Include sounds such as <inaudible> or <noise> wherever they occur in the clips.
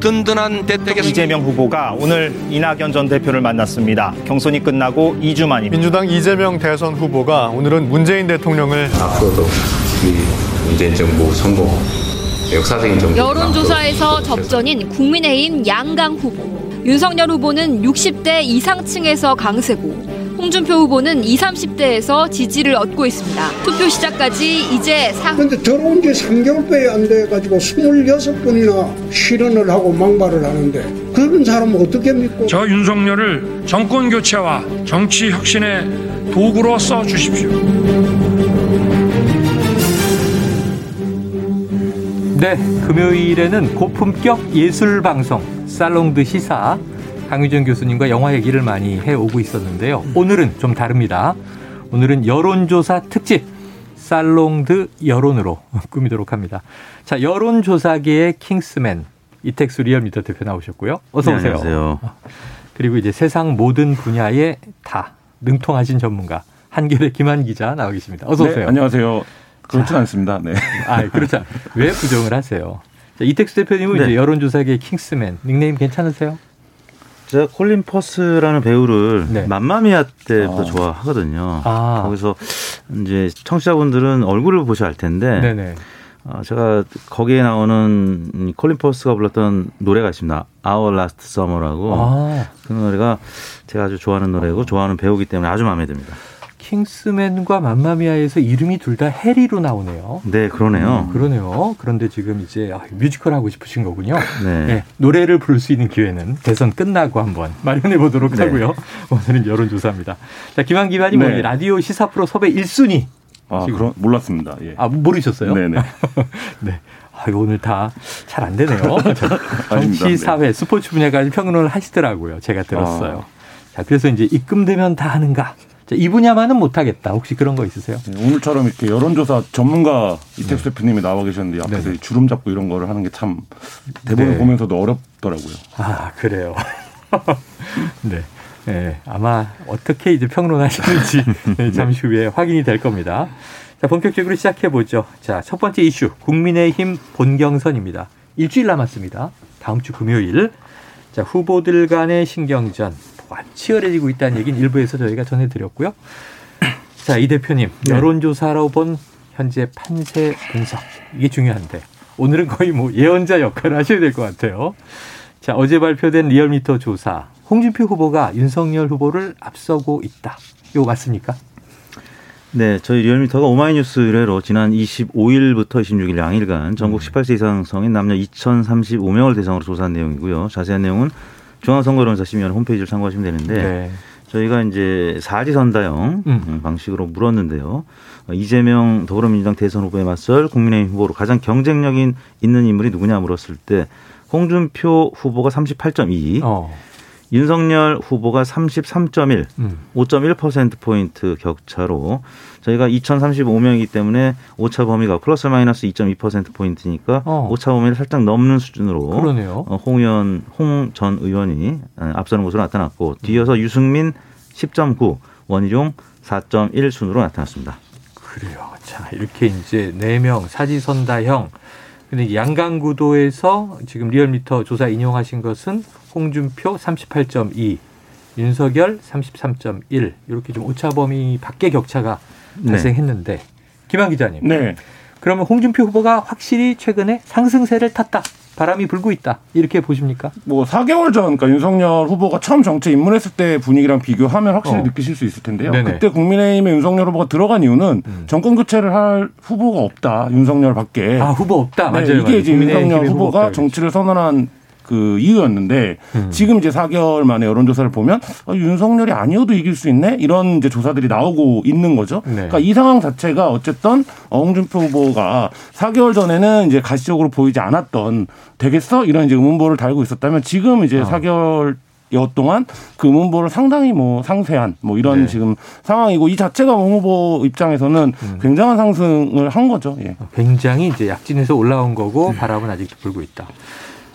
든든한 대택의 이재명 후보가 오늘 이낙연 전 대표를 만났습니다. 경선이 끝나고 2주 만입니다. 민주당 이재명 대선 후보가 오늘은 문재인 대통령을 앞으로도 이 문재인 정부 성공 역사적인 정부 여론조사에서 접전인 국민의힘 양강 후보 윤석열 후보는 60대 이상층에서 강세고 홍준표 후보는 20, 30대에서 지지를 얻고 있습니다. 투표 시작까지 이제 사... 근데 들어온 지 3개월밖에 안 돼가지고 26번이나 실언을 하고 막말을 하는데 그런 사람은 어떻게 믿고 저 윤석열을 정권 교체와 정치 혁신의 도구로 써 주십시오. 네, 금요일에는 고품격 예술 방송 살롱드 시사 강유정 교수님과 영화 얘기를 많이 해오고 있었는데요. 오늘은 좀 다릅니다. 오늘은 여론조사 특집 살롱드 여론으로 <laughs> 꾸미도록 합니다. 자, 여론조사계의 킹스맨 이택수 리얼미터 대표 나오셨고요. 어서 오세요. 네, 안녕하세요. <laughs> 그리고 이제 세상 모든 분야에 다 능통하신 전문가 한겨레 김완 기자 나와 계십니다. 어서 오세요. 네, 안녕하세요. 그렇진 않습니다. 네. <laughs> 아, 그렇죠. 왜 부정을 하세요? 자, 이택수 대표님은 네. 이제 여론조사계의 킹스맨 닉네임 괜찮으세요? 제가 콜린 퍼스라는 배우를 네. 맘마미아 때부터 아. 좋아하거든요. 아. 거기서 이제 청취자분들은 얼굴을 보셔야 할 텐데 네네. 어, 제가 거기에 나오는 이 콜린 퍼스가 불렀던 노래가 있습니다. Our Last Summer라고 아, 그 노래가 제가 아주 좋아하는 노래고 좋아하는 배우기 때문에 아주 마음에 듭니다. 킹스맨과 맘마미아에서 이름이 둘 다 해리로 나오네요. 네, 그러네요. 그러네요. 그런데 지금 이제 아, 뮤지컬 하고 싶으신 거군요. 네. 네, 노래를 부를 수 있는 기회는 대선 끝나고 한번 마련해 보도록 네. 하고요. <laughs> 오늘은 여론조사입니다. 자, 김한 기반이 뭐 네. 라디오 시사 프로 섭외 1순위. 아. 그런 몰랐습니다. 예. 아, 모르셨어요? 네네. <laughs> 네. 아, 이거 오늘 다 잘 안 되네요. <laughs> 정치, 아닙니다. 사회, 스포츠 분야까지 평론을 하시더라고요. 제가 들었어요. 아. 자, 그래서 이제 입금되면 다 하는가? 자, 이 분야만은 못하겠다. 혹시 그런 거 있으세요? 네, 오늘처럼 이렇게 여론조사 전문가 이택수 대표님이 나와 계셨는데 앞에서 네네. 주름 잡고 이런 거를 하는 게 참 대본을 네. 보면서도 어렵더라고요. 아, 그래요. <laughs> 네. 네, 아마 어떻게 이제 평론하시는지 <laughs> 네, 잠시 후에 확인이 될 겁니다. 자, 본격적으로 시작해 보죠. 자, 첫 번째 이슈 국민의힘 본경선입니다. 일주일 남았습니다. 다음 주 금요일. 자, 후보들 간의 신경전 치열해지고 있다는 얘기는 일부에서 저희가 전해드렸고요. <clears throat> 자, 이 대표님 여론조사로 본 현재 판세 분석 이게 중요한데 오늘은 거의 뭐 예언자 역할을 하셔야 될 것 같아요. 자, 어제 발표된 리얼미터 조사. 홍준표 후보가 윤석열 후보를 앞서고 있다. 이거 맞습니까? 네, 저희 리얼미터가 오마이뉴스 의뢰로 지난 25일부터 26일 양일간 전국 18세 이상 성인 남녀 2,035명을 대상으로 조사한 내용이고요. 자세한 내용은 중앙선거여론조사심의위원회 홈페이지를 참고하시면 되는데 네. 저희가 이제 사지선다형 음. 음, 방식으로 물었는데요. 어, 이재명 더불어민주당 대선 후보에 맞설 국민의힘 후보로 가장 경쟁력이 있는 인물이 누구냐 물었을 때 홍준표 후보가 38.2, 어. 윤석열 후보가 33.1, 음. 5.1%포인트 격차로 저희가 2,035명이기 때문에 오차 범위가 플러스 마이너스 2.2%포인트니까 어. 오차 범위를 살짝 넘는 수준으로 그러네요. 어, 홍 의원, 홍 전 의원이 어, 앞서는 것으로 나타났고 뒤어서 유승민 10.9, 원희룡 4.1 순으로 나타났습니다. 그래요. 자, 이렇게 이제 네명 사지선다형. 근데 양강 구도에서 지금 리얼미터 조사 인용하신 것은 홍준표 38.2, 윤석열 33.1 이렇게 좀 오차 범위 밖의 격차가 네. 발생했는데 김한 기자님. 네. 그러면 홍준표 후보가 확실히 최근에 상승세를 탔다. 바람이 불고 있다. 이렇게 보십니까? 뭐 4개월 전, 그러니까 윤석열 후보가 처음 정치에 입문했을 때 분위기랑 비교하면 확실히 어. 느끼실 수 있을 텐데요. 네네. 그때 국민의힘에 윤석열 후보가 들어간 이유는 음. 정권 교체를 할 후보가 없다. 윤석열 밖에. 아, 후보 없다. 네, 맞아요. 이게 맞아요. 이제 윤석열 후보 후보가 정치를 선언한 그 이유였는데 음. 지금 이제 4개월 만에 여론조사를 보면 어, 윤석열이 아니어도 이길 수 있네 이런 이제 조사들이 나오고 있는 거죠. 네. 그러니까 이 상황 자체가 어쨌든 어, 홍준표 후보가 4개월 전에는 이제 가시적으로 보이지 않았던 되겠어 이런 이제 의문보를 달고 있었다면 지금 이제 어. 4개월 여 동안 그 음모를 상당히 뭐 상세한 뭐 이런 네. 지금 상황이고 이 자체가 후보 입장에서는 음. 굉장한 상승을 한 거죠. 예. 굉장히 이제 약진에서 올라온 거고 바람은 아직 불고 있다.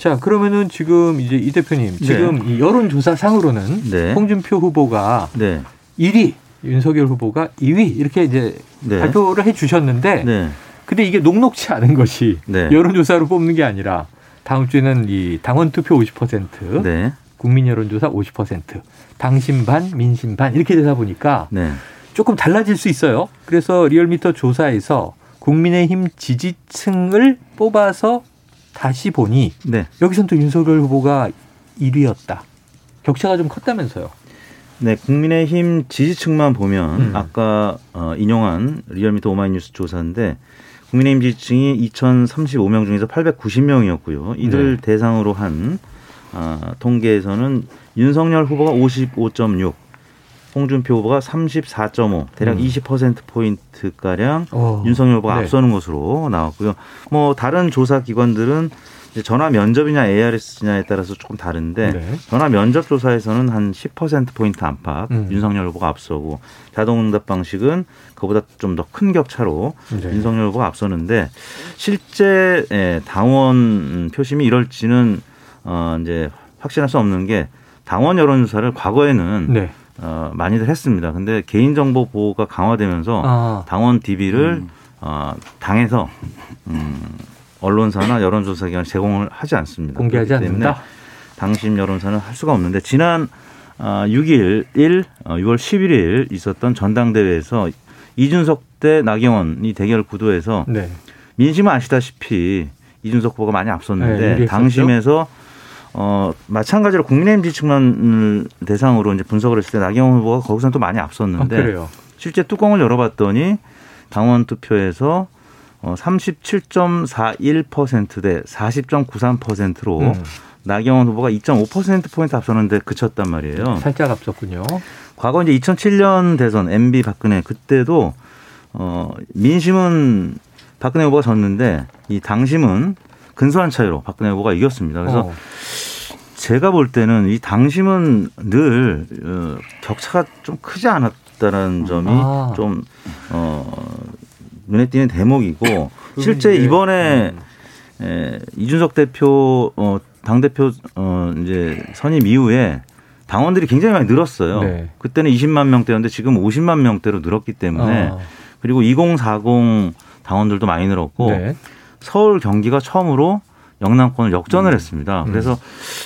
자 그러면은 지금 이제 이 대표님 지금 이 여론조사 상으로는 네. 홍준표 후보가 네. 1위, 윤석열 후보가 2위 이렇게 이제 네. 발표를 해 주셨는데 네. 근데 이게 녹록치 않은 것이 네. 여론조사로 뽑는 게 아니라 다음 주에는 이 당원 투표 50%, 네. 국민 여론조사 50%, 당신 반, 민심 반 이렇게 되다 보니까 네. 조금 달라질 수 있어요. 그래서 리얼미터 조사에서 국민의힘 지지층을 뽑아서 다시 보니 네. 여기선 또 윤석열 후보가 1위였다. 격차가 좀 컸다면서요. 네, 국민의힘 지지층만 보면 음. 아까 어, 인용한 리얼미터 오마이뉴스 조사인데 국민의힘 지지층이 2,035명 중에서 890명이었고요. 이들 네. 대상으로 한 아, 통계에서는 윤석열 후보가 55.6, 홍준표 후보가 34.5, 대략 음. 20% 포인트 가량 어. 윤석열 후보가 네. 앞서는 것으로 나왔고요. 뭐 다른 조사 기관들은 이제 전화 면접이냐 ARS냐에 따라서 조금 다른데 네. 전화 면접 조사에서는 한 10% 포인트 안팎 음. 윤석열 후보가 앞서고 자동응답 방식은 그보다 좀 더 큰 격차로 네. 윤석열 후보가 앞서는데 실제 예, 당원 표심이 이럴지는 어 이제 확신할 수 없는 게 당원 여론조사를 과거에는 네. 어 많이들 했습니다. 근데 개인정보 보호가 강화되면서 아. 당원 DB를 어 당에서 음 언론사나 여론조사 기관 제공을 하지 않습니다. 공개하지 않는다? 당심 여론사는 할 수가 없는데 지난 아, 6일 1 어, 6월 11일 있었던 전당대회에서 이준석 대 나경원이 대결 구도에서 네. 민심은 아시다시피 이준석 후보가 많이 네, 앞섰는데 유리했었죠. 당심에서 어 마찬가지로 국민의힘 지층만을 대상으로 이제 분석을 했을 때 나경원 후보가 거기서는 또 많이 아, 앞섰는데 그래요. 실제 뚜껑을 열어봤더니 당원 투표에서 어 37.41%대 40.93%로 음. 나경원 후보가 2.5% 포인트 앞서는데 그쳤단 말이에요. 살짝 앞섰군요. 과거 이제 2007년 대선 MB 박근혜 그때도 어 민심은 박근혜 후보가 졌는데 이 당심은 근소한 차이로 박근혜 후보가 이겼습니다. 그래서 어. 제가 볼 때는 이 당심은 늘 어, 격차가 좀 크지 않았다는 점이 아. 좀 어, 눈에 띄는 대목이고 실제 이제, 이번에 음. 에, 이준석 대표 어, 당 대표 어, 이제 선임 이후에 당원들이 굉장히 많이 늘었어요. 네. 그때는 20만 명대였는데 지금 50만 명대로 늘었기 때문에 아. 그리고 2040 당원들도 많이 늘었고 네. 서울 경기가 처음으로 영남권을 역전을 했습니다. 음. 그래서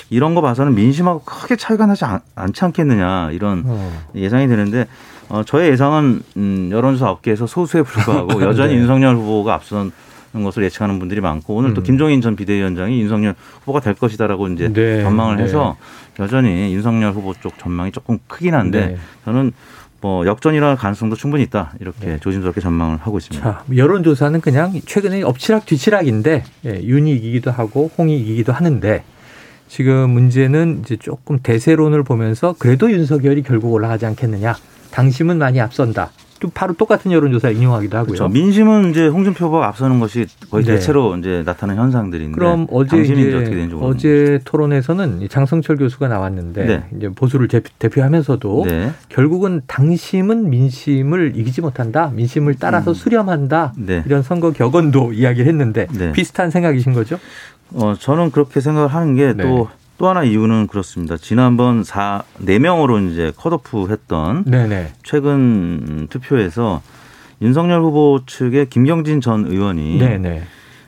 이런 거 봐서는 민심하고 크게 차이가 나지 않, 않지 않겠느냐 이런 어. 예상이 되는데 어, 저의 예상은 음, 여론조사 업계에서 소수에 불과하고 <laughs> 여전히 네. 윤석열 후보가 앞서는 것으로 예측하는 분들이 많고 오늘 또 음. 김종인 전 비대위원장이 윤석열 후보가 될 것이다라고 이제 네. 전망을 네. 해서 여전히 윤석열 후보 쪽 전망이 조금 크긴 한데 네. 저는 뭐 역전이 일어날 가능성도 충분히 있다 이렇게 조심스럽게 전망을 하고 있습니다. 자, 여론조사는 그냥 최근에 엎치락 뒤치락인데 예, 윤이 이기기도 하고 홍이 이기기도 하는데 지금 문제는 이제 조금 대세론을 보면서 그래도 윤석열이 결국 올라가지 않겠느냐. 당심은 많이 앞선다. 또 바로 똑같은 여론조사 인용하기도 하고요. 그렇죠. 민심은 이제 홍준표 후보가 앞서는 것이 거의 네. 대체로 이제 나타나는 현상들인데 그럼 어제 이제. 어제 토론에서는 이 장성철 교수가 나왔는데 네. 이제 보수를 대표, 대표 하면서도 네. 결국은 당심은 민심을 이기지 못한다. 민심을 따라서 수렴한다. 네. 이런 선거 격언도 이야기를 했는데 네. 비슷한 생각이신 거죠? 어, 저는 그렇게 생각을 하는 게또 네. 또 하나 이유는 그렇습니다. 지난번 4, 4명으로 이제 컷오프 했던 네네. 최근 투표에서 윤석열 후보 측의 김경진 전 의원이 네네.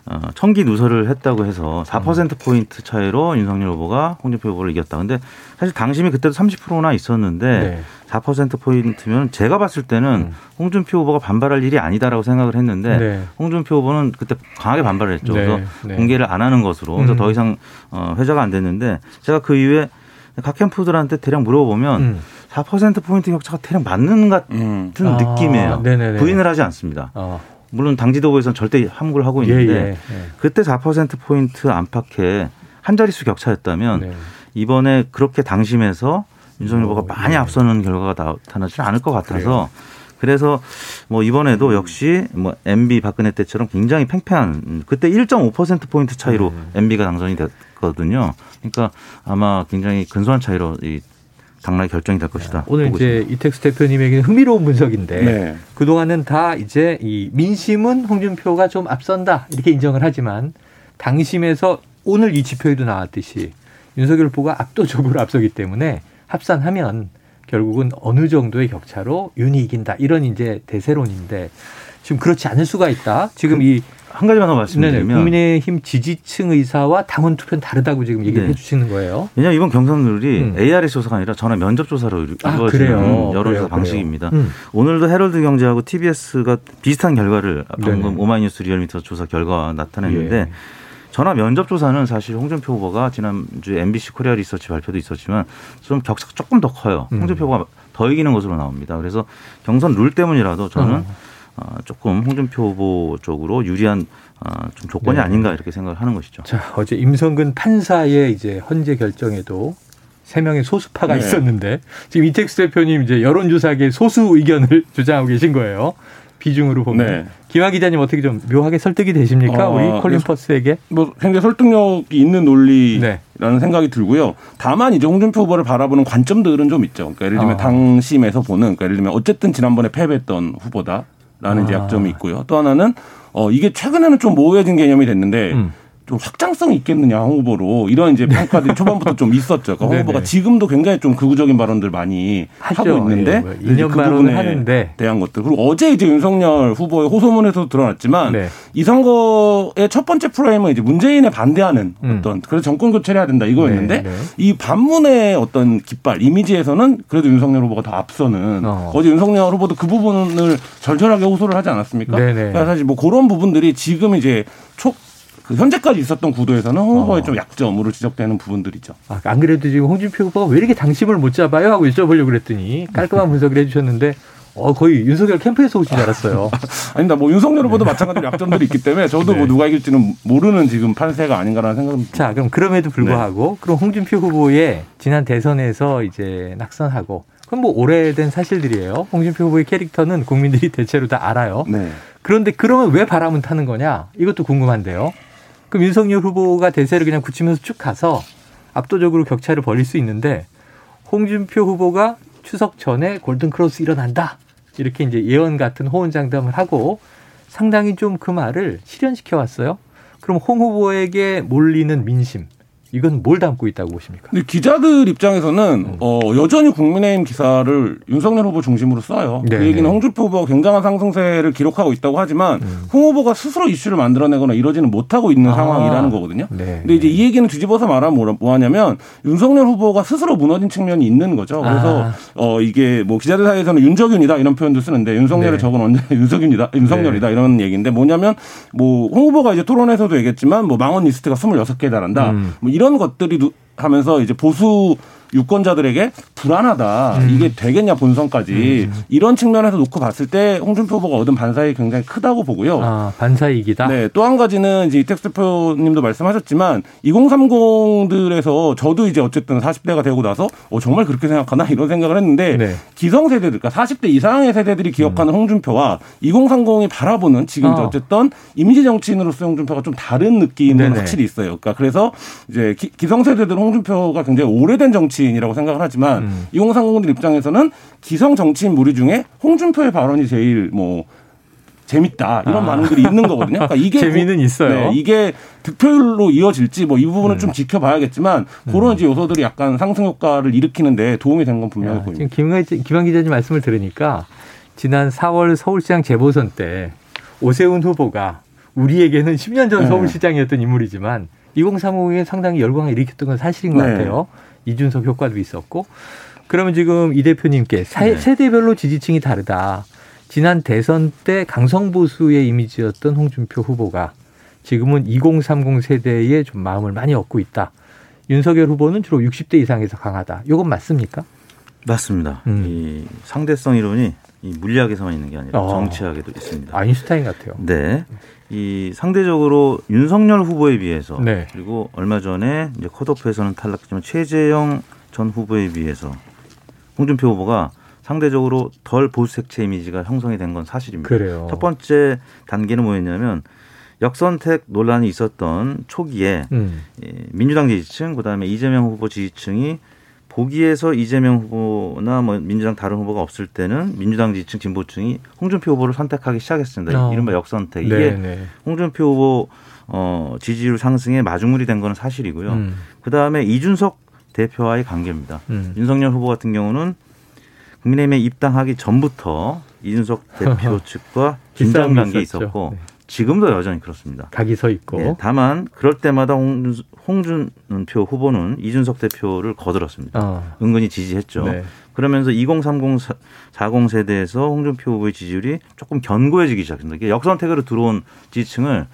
어, 청기 누설을 했다고 해서 4% 포인트 차이로 윤석열 후보가 홍준표 후보를 이겼다. 근데 사실 당심이 그때도 30%나 있었는데 네. 4% 포인트면 제가 봤을 때는 음. 홍준표 후보가 반발할 일이 아니다라고 생각을 했는데 네. 홍준표 후보는 그때 강하게 반발을 했죠. 네, 그래서 네. 공개를 안 하는 것으로 그래서 음. 더 이상 어, 회자가 안 됐는데 제가 그 이후에 각 캠프들한테 대략 물어보면 음. 4% 포인트 격차가 대략 맞는 것 음. 같은 아, 느낌이에요. 네네네. 부인을 하지 않습니다. 어. 물론 당 지도부에서는 절대 함구를 하고 예, 있는데 예, 예. 그때 4% 포인트 안팎의 한 자릿수 격차였다면 네. 이번에 그렇게 당심에서 윤석열 어, 후보가 많이 예. 앞서는 결과가 나타나지 않을 것 같아서 그래서 뭐 이번에도 역시 뭐 MB 박근혜 때처럼 굉장히 팽팽한 음, 그때 1.5% 포인트 차이로 음. MB가 당선이 됐거든요. 그러니까 아마 굉장히 근소한 차이로 이 당락이 결정이 될 것이다. 오늘 이제 있습니다. 이택수 대표님에게는 흥미로운 분석인데 네. 그동안은 다 이제 이 민심은 홍준표가 좀 앞선다 이렇게 인정을 하지만 당심에서 오늘 이 지표에도 나왔듯이 윤석열 후보가 압도적으로 앞서기 때문에 합산하면 결국은 어느 정도의 격차로 윤이 이긴다 이런 이제 대세론인데 지금 그렇지 않을 수가 있다. 지금 이한 가지만 더 말씀드리면 네네, 국민의힘 지지층 의사와 당원 투표는 다르다고 지금 얘기를 네. 해주시는 거예요. 왜냐하면 이번 경선룰이 음. ARS 조사가 아니라 전화 면접 조사로 아, 이루어지는 그래요? 여론조사 방식입니다. 음. 오늘도 헤럴드 경제하고 TBS가 비슷한 결과를 방금 네네. 오마이뉴스 리얼미터 조사 결과 나타냈는데 예. 전화 면접 조사는 사실 홍준표 후보가 지난주에 MBC 코리아 리서치 발표도 있었지만 좀 격차가 조금 더 커요. 음. 홍준표 후보가 더 이기는 것으로 나옵니다. 그래서 경선 룰 때문이라도 저는 어. 어, 조금 홍준표 후보 쪽으로 유리한 어, 좀 조건이 네. 아닌가 이렇게 생각을 하는 것이죠. 자, 어제 임성근 판사의 이제 헌재 결정에도 세 명의 소수파가 네. 있었는데 지금 이택수 대표님 이제 여론조사계 소수 의견을 주장하고 계신 거예요. 비중으로 보면 네. 김학 기자님 어떻게 좀 묘하게 설득이 되십니까? 어, 우리 콜린 네. 퍼스에게? 뭐 굉장히 설득력이 있는 논리라는 네. 생각이 들고요. 다만 이제 홍준표 후보를 바라보는 관점들은 좀 있죠. 그러니까 예를 들면 어. 당심에서 보는 그러니까 예를 들면 어쨌든 지난번에 패배했던 후보다라는 이제 아. 약점이 있고요. 또 하나는 어 이게 최근에는 좀 모호해진 개념이 됐는데 음. 좀 확장성이 있겠느냐 홍 후보로 이런 이제 평가들이 <laughs> 초반부터 좀 있었죠. 그러니까 홍 네네. 후보가 지금도 굉장히 좀 극우적인 발언들 많이 하죠. 하고 있는데 예, 뭐그 부분에 하는데. 대한 것들 그리고 어제 이제 윤석열 후보의 호소문에서도 드러났지만 네. 이 선거의 첫 번째 프레임은 이제 문재인에 반대하는 음. 어떤 그래서 정권 교체를 해야 된다 이거였는데 네, 네. 이 반문의 어떤 깃발 이미지에서는 그래도 윤석열 후보가 더 앞서는 어. 어. 제 윤석열 후보도 그 부분을 절절하게 호소를 하지 않았습니까? 네, 네. 그러니까 사실 뭐 그런 부분들이 지금 이제 초 그 현재까지 있었던 구도에서는 홍 후보의 어. 좀 약점으로 지적되는 부분들이죠. 아, 안 그래도 지금 홍준표 후보가 왜 이렇게 당심을 못 잡아요? 하고 여쭤보려고 그랬더니 깔끔한 분석을 해주셨는데 어, 거의 윤석열 캠프에서 오신 줄 알았어요. <laughs> 아닙니다. 뭐 윤석열 후보도 마찬가지로 약점들이 있기 때문에 저도 네. 뭐 누가 이길지는 모르는 지금 판세가 아닌가라는 생각은 자, 그럼 그럼에도 불구하고 네. 그럼 홍준표 후보의 지난 대선에서 이제 낙선하고 그건 뭐 오래된 사실들이에요. 홍준표 후보의 캐릭터는 국민들이 대체로 다 알아요. 네. 그런데 그러면 왜 바람은 타는 거냐? 이것도 궁금한데요. 그럼 윤석열 후보가 대세를 그냥 굳히면서 쭉 가서 압도적으로 격차를 벌릴 수 있는데 홍준표 후보가 추석 전에 골든크로스 일어난다. 이렇게 이제 예언 같은 호언장담을 하고 상당히 좀 그 말을 실현시켜 왔어요. 그럼 홍 후보에게 몰리는 민심. 이건 뭘 담고 있다고 보십니까? 근데 기자들 입장에서는 음. 어, 여전히 국민의힘 기사를 윤석열 후보 중심으로 써요. 네, 그 얘기는 네. 홍준표 후보가 굉장한 상승세를 기록하고 있다고 하지만 음. 홍 후보가 스스로 이슈를 만들어내거나 이러지는 못하고 있는 아. 상황이라는 거거든요. 네. 근데 이제 이 얘기는 뒤집어서 말하면 뭐하냐면 윤석열 후보가 스스로 무너진 측면이 있는 거죠. 그래서 아. 어 이게 뭐 기자들 사이에서는 윤적윤이다 이런 표현도 쓰는데 윤석열의 네. 적은 언제 <laughs> 윤적윤이다 윤석열이다 이런 얘기인데 뭐냐면 뭐 홍 후보가 이제 토론에서도 얘기했지만 뭐 망언 리스트가 26개 달한다. 음. 뭐 이런 것들이 누- 하면서 이제 보수 유권자들에게 불안하다. 음. 이게 되겠냐 본선까지 이런 측면에서 놓고 봤을 때 홍준표 후보가 얻은 반사이익이 굉장히 크다고 보고요. 아, 반사이익이다. 네, 또 한 가지는 이제 이택수 대표님도 말씀하셨지만 2030들에서 저도 이제 어쨌든 40대가 되고 나서 어, 정말 그렇게 생각하나 이런 생각을 했는데 네. 기성세대들, 그러니까 40대 이상의 세대들이 기억하는 홍준표와 2030이 바라보는 지금 어. 어쨌든 이미지 정치인으로서 홍준표가 좀 다른 느낌은 네네. 확실히 있어요. 그러니까 그래서 이제 기, 기성세대들은 홍준표가 굉장히 오래된 정치 인이라고 생각을 하지만 음. 2030들 입장에서는 기성 정치인 무리 중에 홍준표의 발언이 제일 뭐 재밌다 이런 아. 반응들이 있는 거거든요. 그러니까 이게 <laughs> 재미는 뭐- 있어요. 네, 이게 득표율로 이어질지 뭐 이 부분은 좀 지켜봐야겠지만 그런 이제 요소들이 약간 상승 효과를 일으키는데 도움이 된 건 분명해 야, 보입니다. 지금 김한, 김한 기자님 말씀을 들으니까 지난 4월 서울시장 재보선 때 오세훈 후보가 우리에게는 10년 전 네. 서울시장이었던 인물이지만 2030에 상당히 열광을 일으켰던 건 사실인 것 네. 같아요. 이준석 효과도 있었고. 그러면 지금 이 대표님께 사- 네. 세대별로 지지층이 다르다. 지난 대선 때 강성보수의 이미지였던 홍준표 후보가 지금은 2030 세대에 좀 마음을 많이 얻고 있다. 윤석열 후보는 주로 60대 이상에서 강하다. 이건 맞습니까? 맞습니다. 음. 이 상대성 이론이 이 물리학에서만 있는 게 아니라 어. 정치학에도 있습니다. 아인슈타인 같아요. 네. 이 상대적으로 윤석열 후보에 비해서 네. 그리고 얼마 전에 이제 컷오프에서는 탈락했지만 최재형 전 후보에 비해서 홍준표 후보가 상대적으로 덜 보수 색채 이미지가 형성이 된 건 사실입니다. 그래요. 첫 번째 단계는 뭐였냐면 역선택 논란이 있었던 초기에 음. 예, 민주당 지지층 그다음에 이재명 후보 지지층이 보기에서 이재명 후보나 뭐 민주당 다른 후보가 없을 때는 민주당 지지층 진보층이 홍준표 후보를 선택하기 시작했습니다. 어. 이른바 역선택. 이게 네, 네. 홍준표 후보 어, 지지율 상승에 마중물이 된 건 사실이고요. 음. 그 다음에 이준석 대표와의 관계입니다. 음. 윤석열 후보 같은 경우는 국민의힘에 입당하기 전부터 이준석 <laughs> 대표 측과 긴장 관계. 있었고 네. 지금도 여전히 그렇습니다. 각이 서 있고. 예, 다만 그럴 때마다 홍준, 홍준표 후보는 이준석 대표를 거들었습니다. 어. 은근히 지지했죠. 네. 그러면서 2030, 40 세대에서 홍준표 후보의 지지율이 조금 견고해지기 시작했습니다. 이게 역선택으로 들어온 지지층을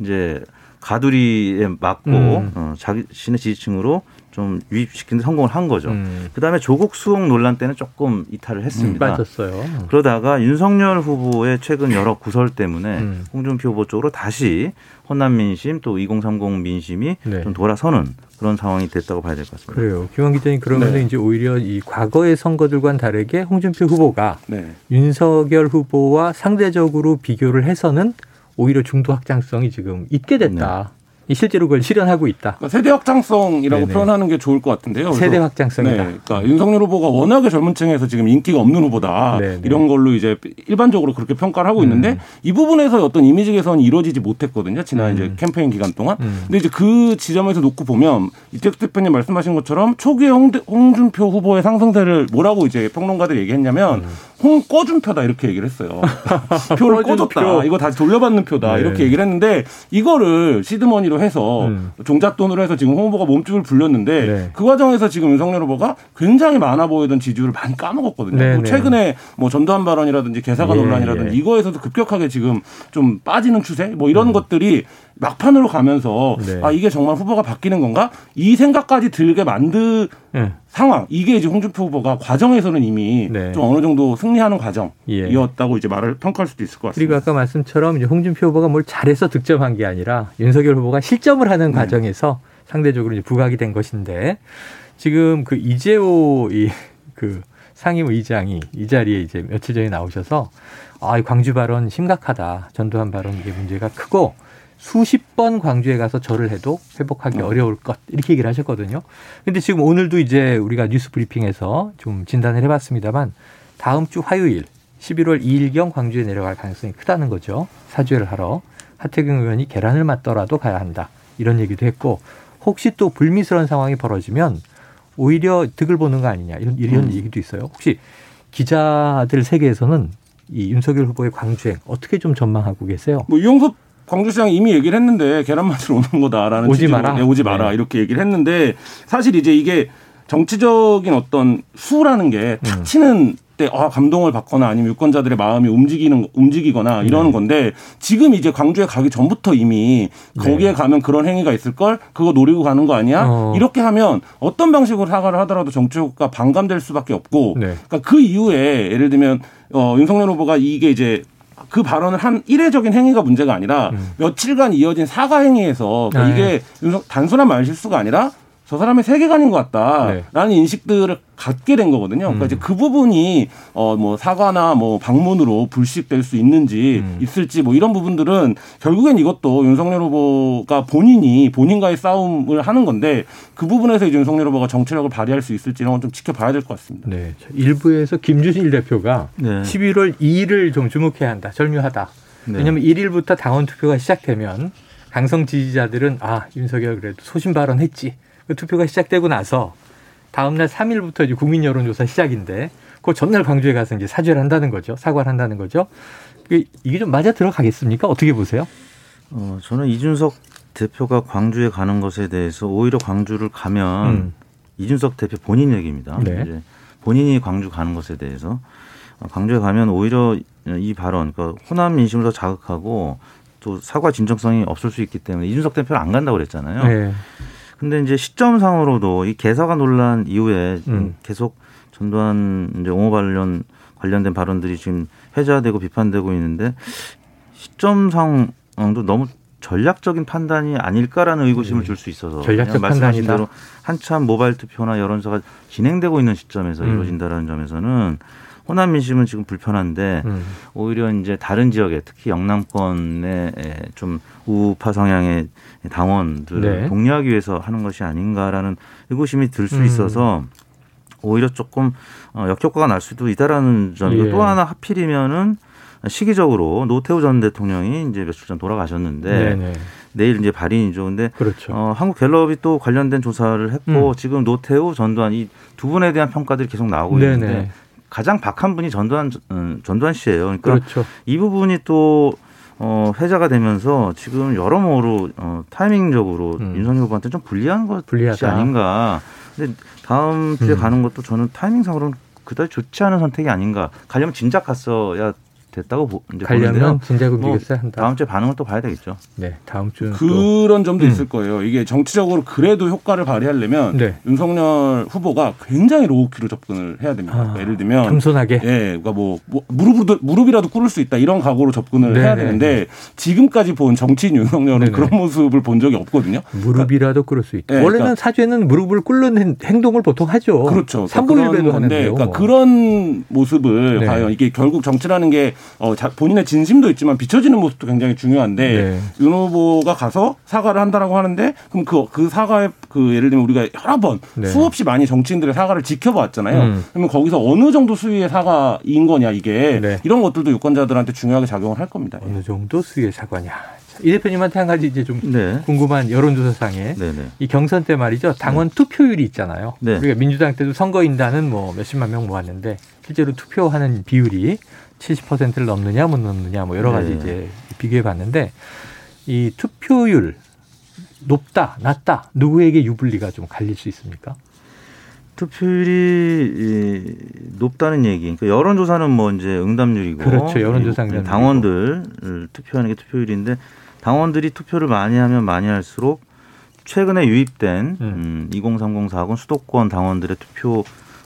이제 가두리에 맞고 음. 어, 자신의 지지층으로 좀 유입시키는 데 성공을 한 거죠. 음. 그다음에 조국 수용 논란 때는 조금 이탈을 했습니다. 빠졌어요. 그러다가 윤석열 후보의 최근 여러 구설 때문에 음. 홍준표 후보 쪽으로 다시 호남 민심 또 2030 민심이 네. 좀 돌아서는 그런 상황이 됐다고 봐야 될 것 같습니다. 그래요. 김원 기자님 그러면 네. 이제 오히려 이 과거의 선거들과는 다르게 홍준표 후보가 네. 윤석열 후보와 상대적으로 비교를 해서는 오히려 중도 확장성이 지금 있게 됐다. 이 실제로 그걸 실현하고 있다. 그러니까 세대 확장성이라고 네네. 표현하는 게 좋을 것 같은데요. 세대 확장성이다. 네, 그러니까 윤석열 후보가 워낙에 젊은 층에서 지금 인기가 없는 후보다 네네. 이런 걸로 이제 일반적으로 그렇게 평가를 하고 있는데 음. 이 부분에서 어떤 이미지 개선이 이루어지지 못했거든요. 지난 음. 이제 캠페인 기간 동안. 음. 근데 이제 그 지점에서 놓고 보면 이택수 대표님 말씀하신 것처럼 초기에 홍, 홍준표 후보의 상승세를 뭐라고 이제 평론가들이 얘기했냐면 음. 홍 꺼준 표다 이렇게 얘기를 했어요. <laughs> 표를 꺼준 꺼줬다. 표. 이거 다시 돌려받는 표다. 네. 이렇게 얘기를 했는데 이거를 시드머니 로 해서 음. 종잣돈으로 해서 지금 홍 후보가 몸집을 불렸는데 네. 그 과정에서 지금 윤석열 후보가 굉장히 많아 보이던 지지율을 많이 까먹었거든요. 네, 그리고 네. 최근에 뭐 전두환 발언이라든지 개사가 예, 논란이라든지 예. 이거에서도 급격하게 지금 좀 빠지는 추세 뭐 이런 것들이 막판으로 가면서 음. 네. 아 이게 정말 후보가 바뀌는 건가 이 생각까지 들게 만든 예. 상황 이게 이제 홍준표 후보가 과정에서는 이미 네. 좀 어느 정도 승리하는 예. 과정이었다고 이제 말을 평가할 수도 있을 것 그리고 같습니다. 아까 말씀처럼 이제 홍준표 후보가 뭘 잘해서 득점한 게 아니라 윤석열 후보가 실점을 하는 네. 과정에서 상대적으로 이제 부각이 된 것인데 지금 그 이재호 이그 상임 의장이 이 자리에 이제 며칠 전에 나오셔서 아, 이 광주 발언 심각하다. 전두환 발언 이게 문제가 크고 수십 번 광주에 가서 절을 해도 회복하기 어. 어려울 것 이렇게 얘기를 하셨거든요. 근데 지금 오늘도 이제 우리가 뉴스 브리핑에서 좀 진단을 해봤습니다만 다음 주 화요일 11월 2일경 광주에 내려갈 가능성이 크다는 거죠. 사죄를 하러 하태경 의원이 계란을 맞더라도 가야 한다 이런 얘기도 했고 혹시 또 불미스러운 상황이 벌어지면 오히려 득을 보는 거 아니냐 이런 이런 음. 얘기도 있어요. 혹시 기자들 세계에서는 이 윤석열 후보의 광주행 어떻게 좀 전망하고 계세요? 뭐 이용섭 광주시장 이미 얘기를 했는데 계란 맞으러 오는 거다라는 오지 마라. 네, 오지 마라 네. 이렇게 얘기를 했는데 사실 이제 이게 정치적인 어떤 수라는 게탁 음. 치는 때 아, 감동을 받거나 아니면 유권자들의 마음이 움직이는 움직이거나 이러는 네. 건데 지금 이제 광주에 가기 전부터 이미 거기에 네. 가면 그런 행위가 있을 걸 그거 노리고 가는 거 아니야? 어. 이렇게 하면 어떤 방식으로 사과를 하더라도 정치가 반감될 수밖에 없고 네. 그러니까 그 이후에 예를 들면 어, 윤석열 후보가 이게 이제 그 발언을 한 이례적인 행위가 문제가 아니라 음. 며칠간 이어진 사과 행위에서 그러니까 아, 이게 윤석- 단순한 말 실수가 아니라 저 사람의 세계관인 것 같다라는 네. 인식들을 갖게 된 거거든요. 그러니까 음. 이제 그 부분이 어 뭐 사과나 뭐 방문으로 불식될 수 있는지 음. 있을지 뭐 이런 부분들은 결국엔 이것도 윤석열 후보가 본인이 본인과의 싸움을 하는 건데 그 부분에서 이제 윤석열 후보가 정치력을 발휘할 수 있을지 이런 건 좀 지켜봐야 될 것 같습니다. 네. 자, 일부에서 김준일 대표가 네. 11월 2일을 좀 주목해야 한다. 절묘하다. 네. 왜냐하면 1일부터 당원 투표가 시작되면 강성 지지자들은 아 윤석열 그래도 소신 발언했지. 그 투표가 시작되고 나서 다음날 3일부터 이제 국민 여론조사 시작인데 그 전날 광주에 가서 이제 사죄를 한다는 거죠. 사과를 한다는 거죠. 그 이게 좀 맞아 들어가겠습니까? 어떻게 보세요? 어, 저는 이준석 대표가 광주에 가는 것에 대해서 오히려 광주를 가면 음. 이준석 대표 본인 얘기입니다. 네. 이제 본인이 광주 가는 것에 대해서 어, 광주에 가면 오히려 이 발언, 그러니까 호남 민심을 더 자극하고 또 사과 진정성이 없을 수 있기 때문에 이준석 대표는 안 간다고 그랬잖아요. 네. 근데 이제 시점상으로도 이 개사가 논란 이후에 음. 계속 전두환 이제 옹호 관련 관련된 발언들이 지금 회자되고 비판되고 있는데 시점상도 너무 전략적인 판단이 아닐까라는 의구심을 줄 수 있어서 네. 전략적 말씀하신 판단이다. 대로 한참 모바일 투표나 여론조사가 진행되고 있는 시점에서 음. 이루어진다라는 점에서는 호남 민심은 지금 불편한데 음. 오히려 이제 다른 지역에 특히 영남권의 좀 우파 성향의 당원들을 네. 독려하기 위해서 하는 것이 아닌가라는 의구심이 들수 음. 있어서 오히려 조금 어, 역효과가 날 수도 있다라는 점이고 예. 또 하나 하필이면은 시기적으로 노태우 전 대통령이 이제 며칠 전 돌아가셨는데 네네. 내일 이제 발인이죠. 근데 그렇죠. 어, 한국 갤럽이 또 관련된 조사를 했고 음. 지금 노태우, 전두환 이 두 분에 대한 평가들이 계속 나오고 네네. 있는데 가장 박한 분이 전두환 음, 전두환 씨예요. 그러니까 그렇죠. 이 부분이 또 어, 회자가 되면서 지금 여러모로 어, 타이밍적으로 음. 윤석열 후보한테 좀 불리한 것이 불리하다. 아닌가. 근데 다음 주에 음. 가는 것도 저는 타이밍상으로는 그다지 좋지 않은 선택이 아닌가. 가려면 진작 갔어야 됐다고 보, 이제 가려면 보는데요. 진작 뭐 움직였어야 한다. 다음 주에 반응을 또 봐야 되겠죠. 네, 다음 또 그런 점도 음. 있을 거예요. 이게 정치적으로 그래도 효과를 발휘하려면 네. 윤석열 후보가 굉장히 로우키로 접근을 해야 됩니다. 아, 그러니까 예를 들면 겸손하게. 예, 그러니까 뭐, 뭐 무릎으로 무릎이라도 꿇을 수 있다 이런 각오로 접근을 네네. 해야 되는데 지금까지 본 정치인 윤석열은 네네. 그런 모습을 본 적이 없거든요. 무릎이라도 꿇을 수 있다. 네, 원래는 그러니까- 사죄는 무릎을 꿇는 행- 행동을 보통 하죠. 그렇죠. 그러니까 건데, 하는데요. 그러니까 뭐. 그런 모습을 네. 과연 이게 결국 정치라는 게 어, 자- 본인의 진심도 있지만 비춰지는 모습도 굉장히 중요한데 네. 윤 후보가 가서 사과를 한다라고 하는데 그럼 그, 그 사과의 그 예를 들면 우리가 여러 번 네. 수없이 많이 정치인들의 사과를 지켜봤잖아요. 음. 그러면 거기서 어느 정도 수위의 사과인 거냐 이게 네. 이런 것들도 유권자들한테 중요하게 작용을 할 겁니다. 어느 정도 수의 사과냐. 자, 이 대표님한테 한 가지 이제 좀 네. 궁금한 여론조사상에 네 네. 이 경선 때 말이죠. 당원 투표율이 있잖아요. 네. 우리가 민주당 때도 선거인단은 뭐 몇십만 명 모았는데 실제로 투표하는 비율이 70%를 넘느냐 못 넘느냐 뭐 여러 가지 네. 이제 비교해 봤는데 이 투표율 높다 낮다 누구에게 유불리가 좀 갈릴 수 있습니까? 투표율이 이, 높다는 얘기. 그러니까 여론조사는 뭐 이제 응답률이고 그렇죠. 여론조사 이 응답률이고. 당원들 투표하는 게 투표율인데 당원들이 투표를 많이 하면 많이 할수록 최근에 유입된 음. 2030, 40 수도권 당원들의 투표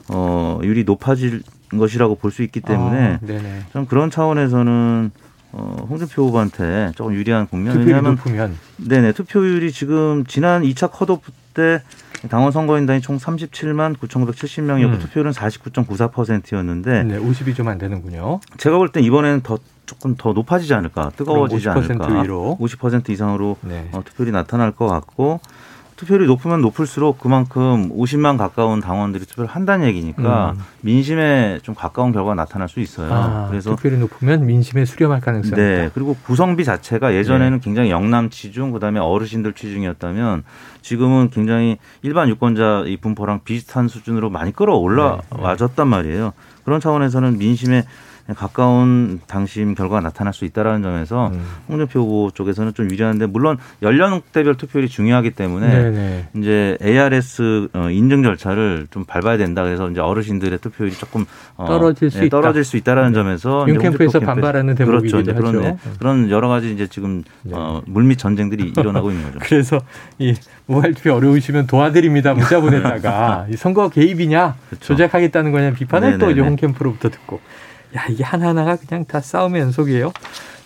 어, 율이 높아질 것이라고 볼 수 있기 때문에 아, 네네. 좀 그런 차원에서는 어, 홍준표 후보한테 조금 유리한 국면. 왜냐하면 높으면 네네 투표율이 지금 지난 2차 컷오프 때 당원 선거인단이 총 37만 9,970명이었고 음. 투표율은 49.94%였는데 네, 50이 좀 안 되는군요. 제가 볼 땐 이번에는 더 조금 더 높아지지 않을까 뜨거워지지 그럼 50% 않을까 위로? 50% 이상으로 네. 어, 투표율이 나타날 것 같고 투표율이 높으면 높을수록 그만큼 50만 가까운 당원들이 투표를 한다는 얘기니까 음. 민심에 좀 가까운 결과가 나타날 수 있어요. 아, 그래서 투표율이 높으면 민심에 수렴할 가능성이 네. 있다. 그리고 구성비 자체가 예전에는 굉장히 영남 치중, 그다음에 어르신들 치중이었다면 지금은 굉장히 일반 유권자 이 분포랑 비슷한 수준으로 많이 끌어올라와졌단 말이에요. 그런 차원에서는 민심에 가까운 당심 결과가 나타날 수 있다라는 점에서 음. 홍준표 후보 쪽에서는 좀 유리한데 물론 연령대별 투표율이 중요하기 때문에 네네. 이제 ARS 어, 인증 절차를 좀 밟아야 된다. 그래서 이제 어르신들의 투표율이 조금 어, 떨어질 수 네, 있다. 떨어질 수 있다라는 점에서 이제 윤캠프에서 반발하는 대목이기도 그렇죠. 그런. 네, 그런 여러 가지 이제 지금 네. 어, 물밑 전쟁들이 일어나고 있는 거죠. <laughs> 그래서 이 모바일 투표 어려우시면 도와드립니다 문자 보냈다가 <laughs> 이 선거 개입이냐 그렇죠. 조작하겠다는 거냐 비판을 또 이제 네네네. 홍캠프로부터 듣고 야 이게 하나하나가 그냥 다 싸움의 연속이에요.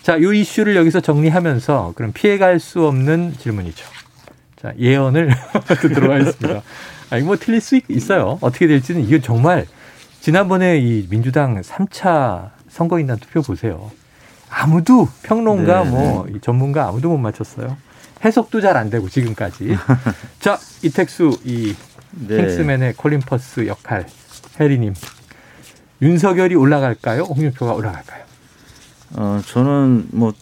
자, 이 이슈를 여기서 정리하면서 그럼 피해갈 수 없는 질문이죠. 자, 예언을 <laughs> 듣도록 하겠습니다. 아니 뭐 틀릴 수 있- 있어요. 어떻게 될지는 이건 정말 지난번에 이 민주당 3차 선거인단 투표 보세요. 아무도 평론가 네, 뭐이 전문가 아무도 못 맞췄어요. 해석도 잘 안 되고 지금까지. <laughs> 자 이택수 이 네. 킹스맨의 콜린 퍼스 역할 해리님 윤석열이 올라갈까요? 홍준표가 올라갈까요? 어, 저는 뭐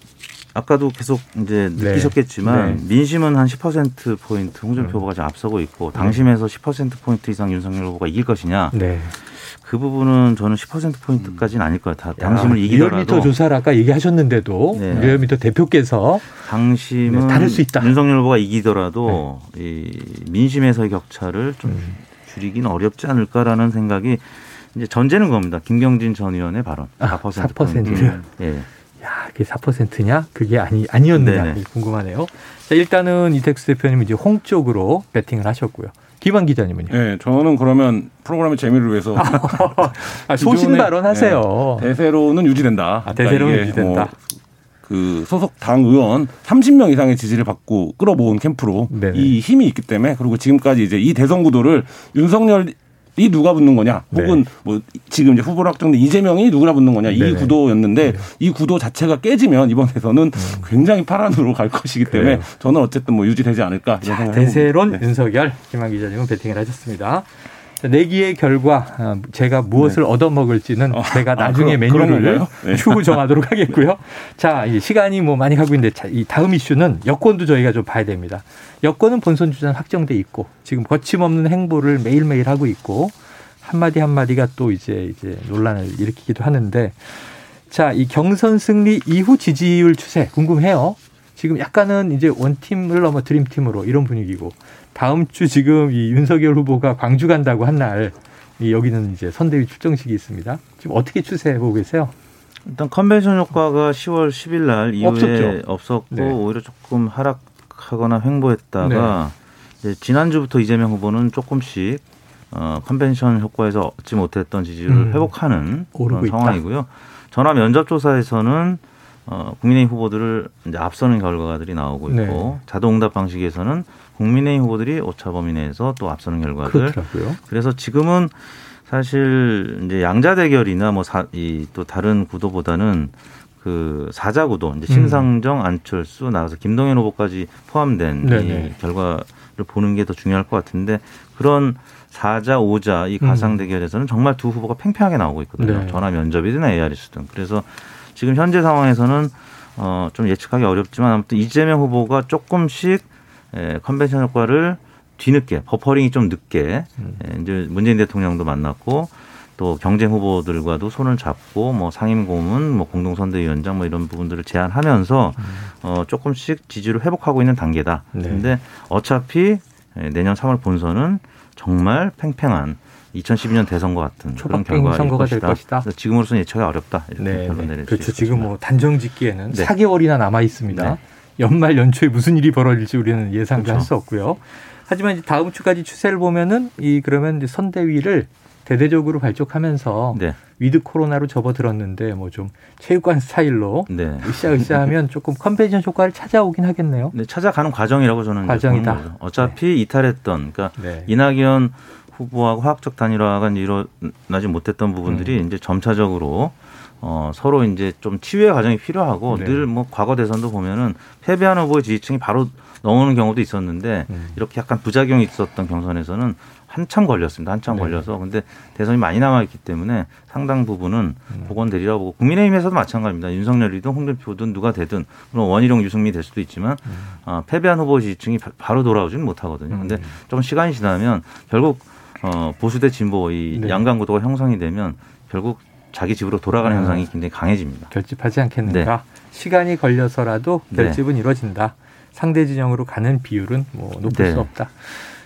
아까도 계속 이제 네. 느끼셨겠지만 네. 민심은 한 10% 포인트 홍준표 음. 후보가 지금 앞서고 있고 당심에서 10% 포인트 이상 윤석열 후보가 이길 것이냐 네. 그 부분은 저는 10% 포인트까지는 아닐 것 같아요. 당심을 야, 이기더라도 리얼미터 조사를 아까 얘기하셨는데도 네. 리얼미터 대표께서 당심은 네, 다를 수 있다. 윤석열 후보가 이기더라도 이 민심에서의 격차를 좀 음. 줄이기는 어렵지 않을까라는 생각이 이제 전제는 겁니다. 김경진 전 의원의 발언. 아, 4%. 4%. 포인트. 예. 야, 그게 4%냐? 그게 아니 아니었느냐? 네네. 궁금하네요. 자, 일단은 이택수 대표님 이제 홍 쪽으로 배팅을 하셨고요. 김한 기자님은요? 네, 저는 그러면 프로그램의 재미를 위해서 아, <laughs> 소신 기존의, 발언하세요. 네, 대세로는 유지된다. 아, 대세로는 이게 유지된다. 뭐 그 소속 당 의원 30명 이상의 지지를 받고 끌어모은 캠프로 네네. 이 힘이 있기 때문에 그리고 지금까지 이제 이 대선 구도를 윤석열 이 누가 붙는 거냐, 혹은 네. 뭐 지금 이제 후보로 확정된 이재명이 누구나 붙는 거냐 이 네네. 구도였는데 이 구도 자체가 깨지면 이번 대선은 굉장히 파란으로 갈 것이기 때문에 음. 그래요. 저는 어쨌든 뭐 유지되지 않을까 이런 생각을 대세론 해봅니다. 네. 윤석열 김한 기자님은 배팅을 하셨습니다. 자, 내기의 결과 아, 제가 무엇을 얻어먹을지는 제가 아, 나중에 그런- 그런 메뉴를? 네. <laughs> 추후 정하도록 하겠고요. 자, 이제 시간이 뭐 많이 가고 있는데 자, 이 다음 이슈는 여권도 저희가 좀 봐야 됩니다. 여권은 본선 주자는 확정돼 있고 지금 거침없는 행보를 매일매일 하고 있고 한마디 한마디가 또 이제 이제 논란을 일으키기도 하는데 자, 이 경선 승리 이후 지지율 추세 궁금해요. 지금 약간은 이제 원팀을 넘어 드림팀으로 이런 분위기고 다음 주 지금 이 윤석열 후보가 광주 간다고 한 날 여기는 이제 선대위 출정식이 있습니다. 지금 어떻게 추세해 보고 계세요? 일단 컨벤션 효과가 10월 10일 날 이후에 없었죠. 없었고 네. 오히려 조금 하락하거나 횡보했다가 이제 지난주부터 이재명 후보는 조금씩 어, 컨벤션 효과에서 얻지 못했던 지지율을 음. 회복하는 그런 있다. 상황이고요. 전화 면접 조사에서는 어, 국민의힘 후보들을 이제 앞서는 결과들이 나오고 있고 네. 자동응답 방식에서는 국민의힘 후보들이 오차 범위 내에서 또 앞서는 결과들 그렇더라고요. 그래서 지금은 사실 이제 양자 대결이나 뭐이또 다른 구도보다는 그 사자 구도 이제 음. 심상정, 안철수 나가서 김동연 후보까지 포함된 네네. 이 결과를 보는 게 더 중요할 것 같은데 그런 사자, 오자 이 가상 대결에서는 정말 두 후보가 팽팽하게 나오고 있거든요. 음. 네. 전화 면접이든 ARS 등. 그래서 지금 현재 상황에서는 어 좀 예측하기 어렵지만 아무튼 이재명 후보가 조금씩 에, 컨벤션 효과를 뒤늦게 버퍼링이 좀 늦게 음. 에, 이제 문재인 대통령도 만났고 또 경쟁 후보들과도 손을 잡고 뭐 상임 고문, 뭐 공동 선대위원장 뭐 이런 부분들을 제안하면서 어 조금씩 지지를 회복하고 있는 단계다. 음. 네. 근데 어차피 에, 내년 3월 본선은 정말 팽팽한 2012년 대선과 같은 그런 결과일 선거가 될 것이다. 것이다. 그래서 지금으로서는 예측이 어렵다. 이렇게 네, 결론 네. 내릴 수 그렇죠. 지금 뭐 단정 짓기에는 네. 4개월이나 남아 있습니다. 네. 연말 연초에 무슨 일이 벌어질지 우리는 예상도 그렇죠. 할수 없고요. 하지만 이제 다음 주까지 추세를 보면은 이 그러면 이제 선대위를 대대적으로 발족하면서 네. 위드 코로나로 접어들었는데 뭐 좀 체육관 스타일로 네. 으쌰으쌰 하면 <laughs> 조금 컨벤션 효과를 찾아오긴 하겠네요. 네, 찾아가는 과정이라고 저는 과정이다. 어차피 이탈했던 그러니까 네. 이낙연 후보하고 화학적 단일화가 이제 일어나지 못했던 부분들이 음. 이제 점차적으로 어, 서로 이제 좀 치유의 과정이 필요하고 네. 늘뭐 과거 대선도 보면은 패배한 후보의 지지층이 바로 넘어오는 경우도 있었는데 음. 이렇게 약간 부작용이 있었던 경선에서는 한참 걸렸습니다. 한참 네. 걸려서 근데 대선이 많이 남아있기 때문에 상당 부분은 음. 복원되리라고 보고 국민의힘에서도 마찬가지입니다. 윤석열이든 홍준표든 누가 되든 물론 원희룡 유승민이 될 수도 있지만 음. 어, 패배한 후보 지지층이 바- 바로 돌아오지는 못하거든요. 근데 음. 좀 시간이 지나면 결국 어, 보수 대 진보 이 네. 양강 구도가 형성이 되면 결국 자기 집으로 돌아가는 아. 현상이 굉장히 강해집니다. 결집하지 않겠는가? 시간이 걸려서라도 네. 결집은 이루어진다. 상대 진영으로 가는 비율은 뭐 높을 네. 수 없다.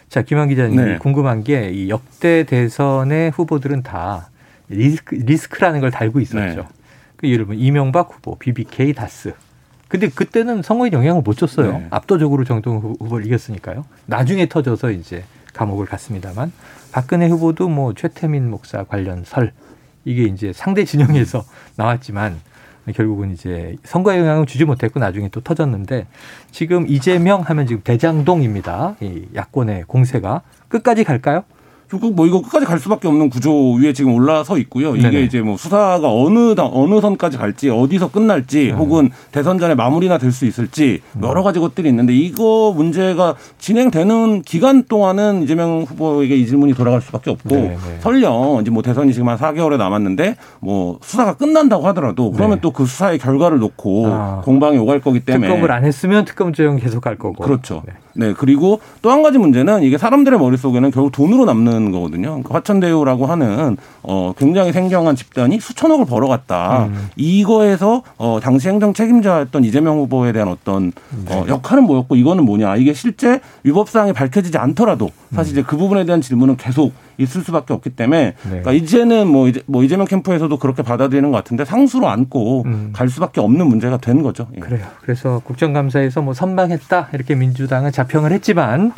자, 김한 기자님 네. 궁금한 게 이 역대 대선의 후보들은 다 리스크, 리스크라는 걸 달고 있었죠. 네. 그 예를 들면 이명박 후보, BBK, 다스. 근데 그때는 선거에 영향을 못 줬어요. 네. 압도적으로 정동 후- 후보를 이겼으니까요. 나중에 터져서 이제 감옥을 갔습니다만 박근혜 후보도 뭐 최태민 목사 관련 설 이게 이제 상대 진영에서 <laughs> 나왔지만 결국은 이제 선거에 영향을 주지 못했고 나중에 또 터졌는데 지금 이재명 하면 지금 대장동입니다. 이 야권의 공세가 끝까지 갈까요? 결국 뭐 이거 끝까지 갈 수밖에 없는 구조 위에 지금 올라서 있고요. 이게 네네. 이제 뭐 수사가 어느 당 어느 선까지 갈지 어디서 끝날지 음. 혹은 대선 전에 마무리나 될 수 있을지 여러 가지 것들이 있는데 이거 문제가 진행되는 기간 동안은 이재명 후보에게 이 질문이 돌아갈 수밖에 없고 네네. 설령 이제 뭐 대선이 지금 한 4개월에 남았는데 뭐 수사가 끝난다고 하더라도 그러면 네. 또그 수사의 결과를 놓고 아. 공방이 오갈 거기 때문에 특검을 안 했으면 특검조정 계속 갈 거고. 그렇죠. 네. 네. 그리고 또 한 가지 문제는 이게 사람들의 머릿속에는 결국 돈으로 남는 거거든요. 그러니까 화천대유라고 하는 어 굉장히 생경한 집단이 수천억을 벌어갔다. 음. 이거에서 어 당시 행정 책임자였던 이재명 후보에 대한 어떤 네. 어 역할은 뭐였고 이거는 뭐냐. 이게 실제 위법 사항이 밝혀지지 않더라도 사실 이제 그 부분에 대한 질문은 계속 있을 수밖에 없기 때문에 음. 네. 그러니까 이제는 뭐 이제 뭐 이재명 캠프에서도 그렇게 받아들이는 것 같은데 상수로 안고 음. 갈 수밖에 없는 문제가 된 거죠. 예. 그래요. 그래서 국정감사에서 뭐 선방했다 이렇게 민주당은 자평을 했지만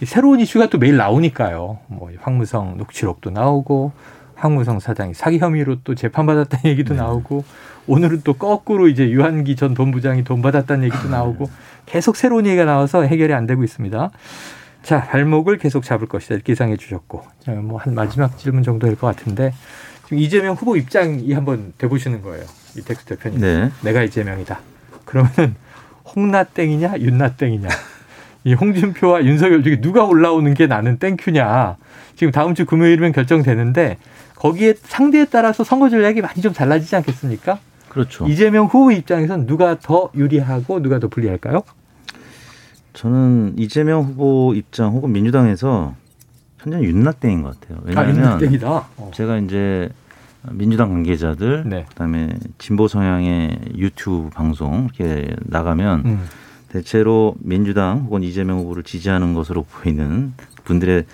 이 새로운 이슈가 또 매일 나오니까요. 뭐 황무성 녹취록도 나오고 황무성 사장이 사기 혐의로 또 재판받았다는 얘기도 나오고 오늘은 또 거꾸로 이제 유한기 전 본부장이 돈 받았다는 얘기도 나오고 계속 새로운 얘기가 나와서 해결이 안 되고 있습니다. 자, 발목을 계속 잡을 것이다. 이렇게 예상해 주셨고. 자, 뭐한 마지막 질문 정도 될 것 같은데 지금 이재명 후보 입장이 한번 돼 보시는 거예요. 이택수 대표님. 네. 내가 이재명이다. 그러면은 홍나땡이냐 윤나땡이냐. 이 홍준표와 윤석열 중에 누가 올라오는 게 나는 땡큐냐. 지금 다음 주 금요일이면 결정되는데 거기에 상대에 따라서 선거 전략이 많이 좀 달라지지 않겠습니까? 그렇죠. 이재명 후보 입장에선 누가 더 유리하고 누가 더 불리할까요? 저는 이재명 후보 입장 혹은 민주당에서 현재는 윤나땡인 것 같아요. 아, 왜냐하면 윤나땡이다. 어. 제가 이제 민주당 관계자들 네. 그다음에 진보 성향의 유튜브 방송 이렇게 나가면 음. 대체로 민주당 혹은 이재명 후보를 지지하는 것으로 보이는 분들의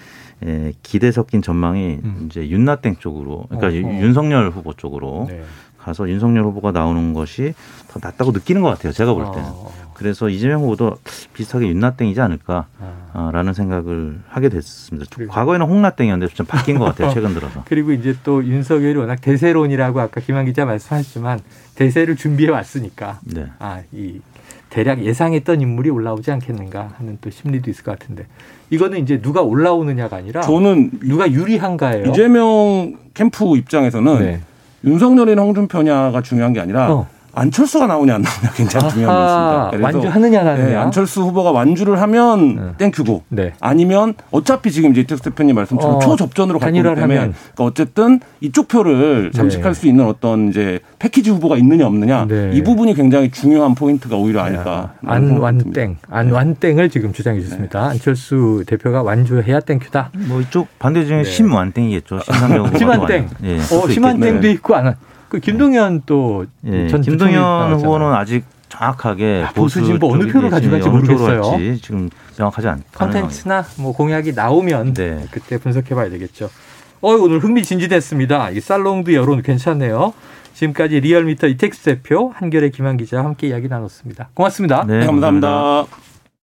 에, 기대 섞인 전망이 음. 이제 윤나땡 쪽으로 그러니까 어, 어. 윤석열 후보 쪽으로 네. 가서 윤석열 후보가 나오는 것이 더 낫다고 느끼는 것 같아요. 제가 볼 때는. 어. 그래서 이재명 후보도 비슷하게 윤나땡이지 아. 않을까라는 생각을 하게 됐습니다. 과거에는 홍나땡이었는데 좀 바뀐 것 같아요. 최근 들어서. <laughs> 그리고 이제 또 윤석열이 워낙 대세론이라고 아까 김완 기자 말씀하셨지만 대세를 준비해 왔으니까 네. 아이 대략 예상했던 인물이 올라오지 않겠는가 하는 또 심리도 있을 것 같은데 이거는 이제 누가 올라오느냐가 아니라 저는 누가 유리한가예요. 이재명 캠프 입장에서는 네. 윤석열이나 홍준표냐가 중요한 게 아니라 어. 안철수가 나오냐 안 나오냐 굉장히 중요한 아하, 거였습니다. 그래서 완주하느냐, 안 하느냐. 네, 안철수 후보가 완주를 하면 thank you고 네. 아니면 어차피 지금 이제 이택수 대표님 말씀처럼 어, 초접전으로 갈 거기 때문에 하면. 그러니까 어쨌든 이쪽 표를 잠식할 수 있는 어떤 이제 패키지 후보가 있느냐 없느냐 네. 이 부분이 굉장히 중요한 포인트가 오히려 아닐까. 안완땡, 안완땡을 지금 주장해 주셨습니다. 안철수 대표가 완주해야 thank you다. 뭐 이쪽 반대 중에 심완땡이겠죠. 심상정 후보가 심완땡. 예, 어, 있겠네. 있고 안. 그 김동연 또 예, 전 김동연. 후보는 아직 정확하게 아, 보수 진보 어느 표를 가져갈지 모르겠어요. 지금 명확하지 않. 컨텐츠나 뭐 공약이 나오면 네. 그때 분석해봐야 되겠죠. 어 오늘 흥미진진했습니다. 이 살롱 드 여론 괜찮네요. 지금까지 리얼미터 이택수 대표 한겨레 김완 기자와 함께 이야기 나눴습니다. 고맙습니다. 네, 감사합니다.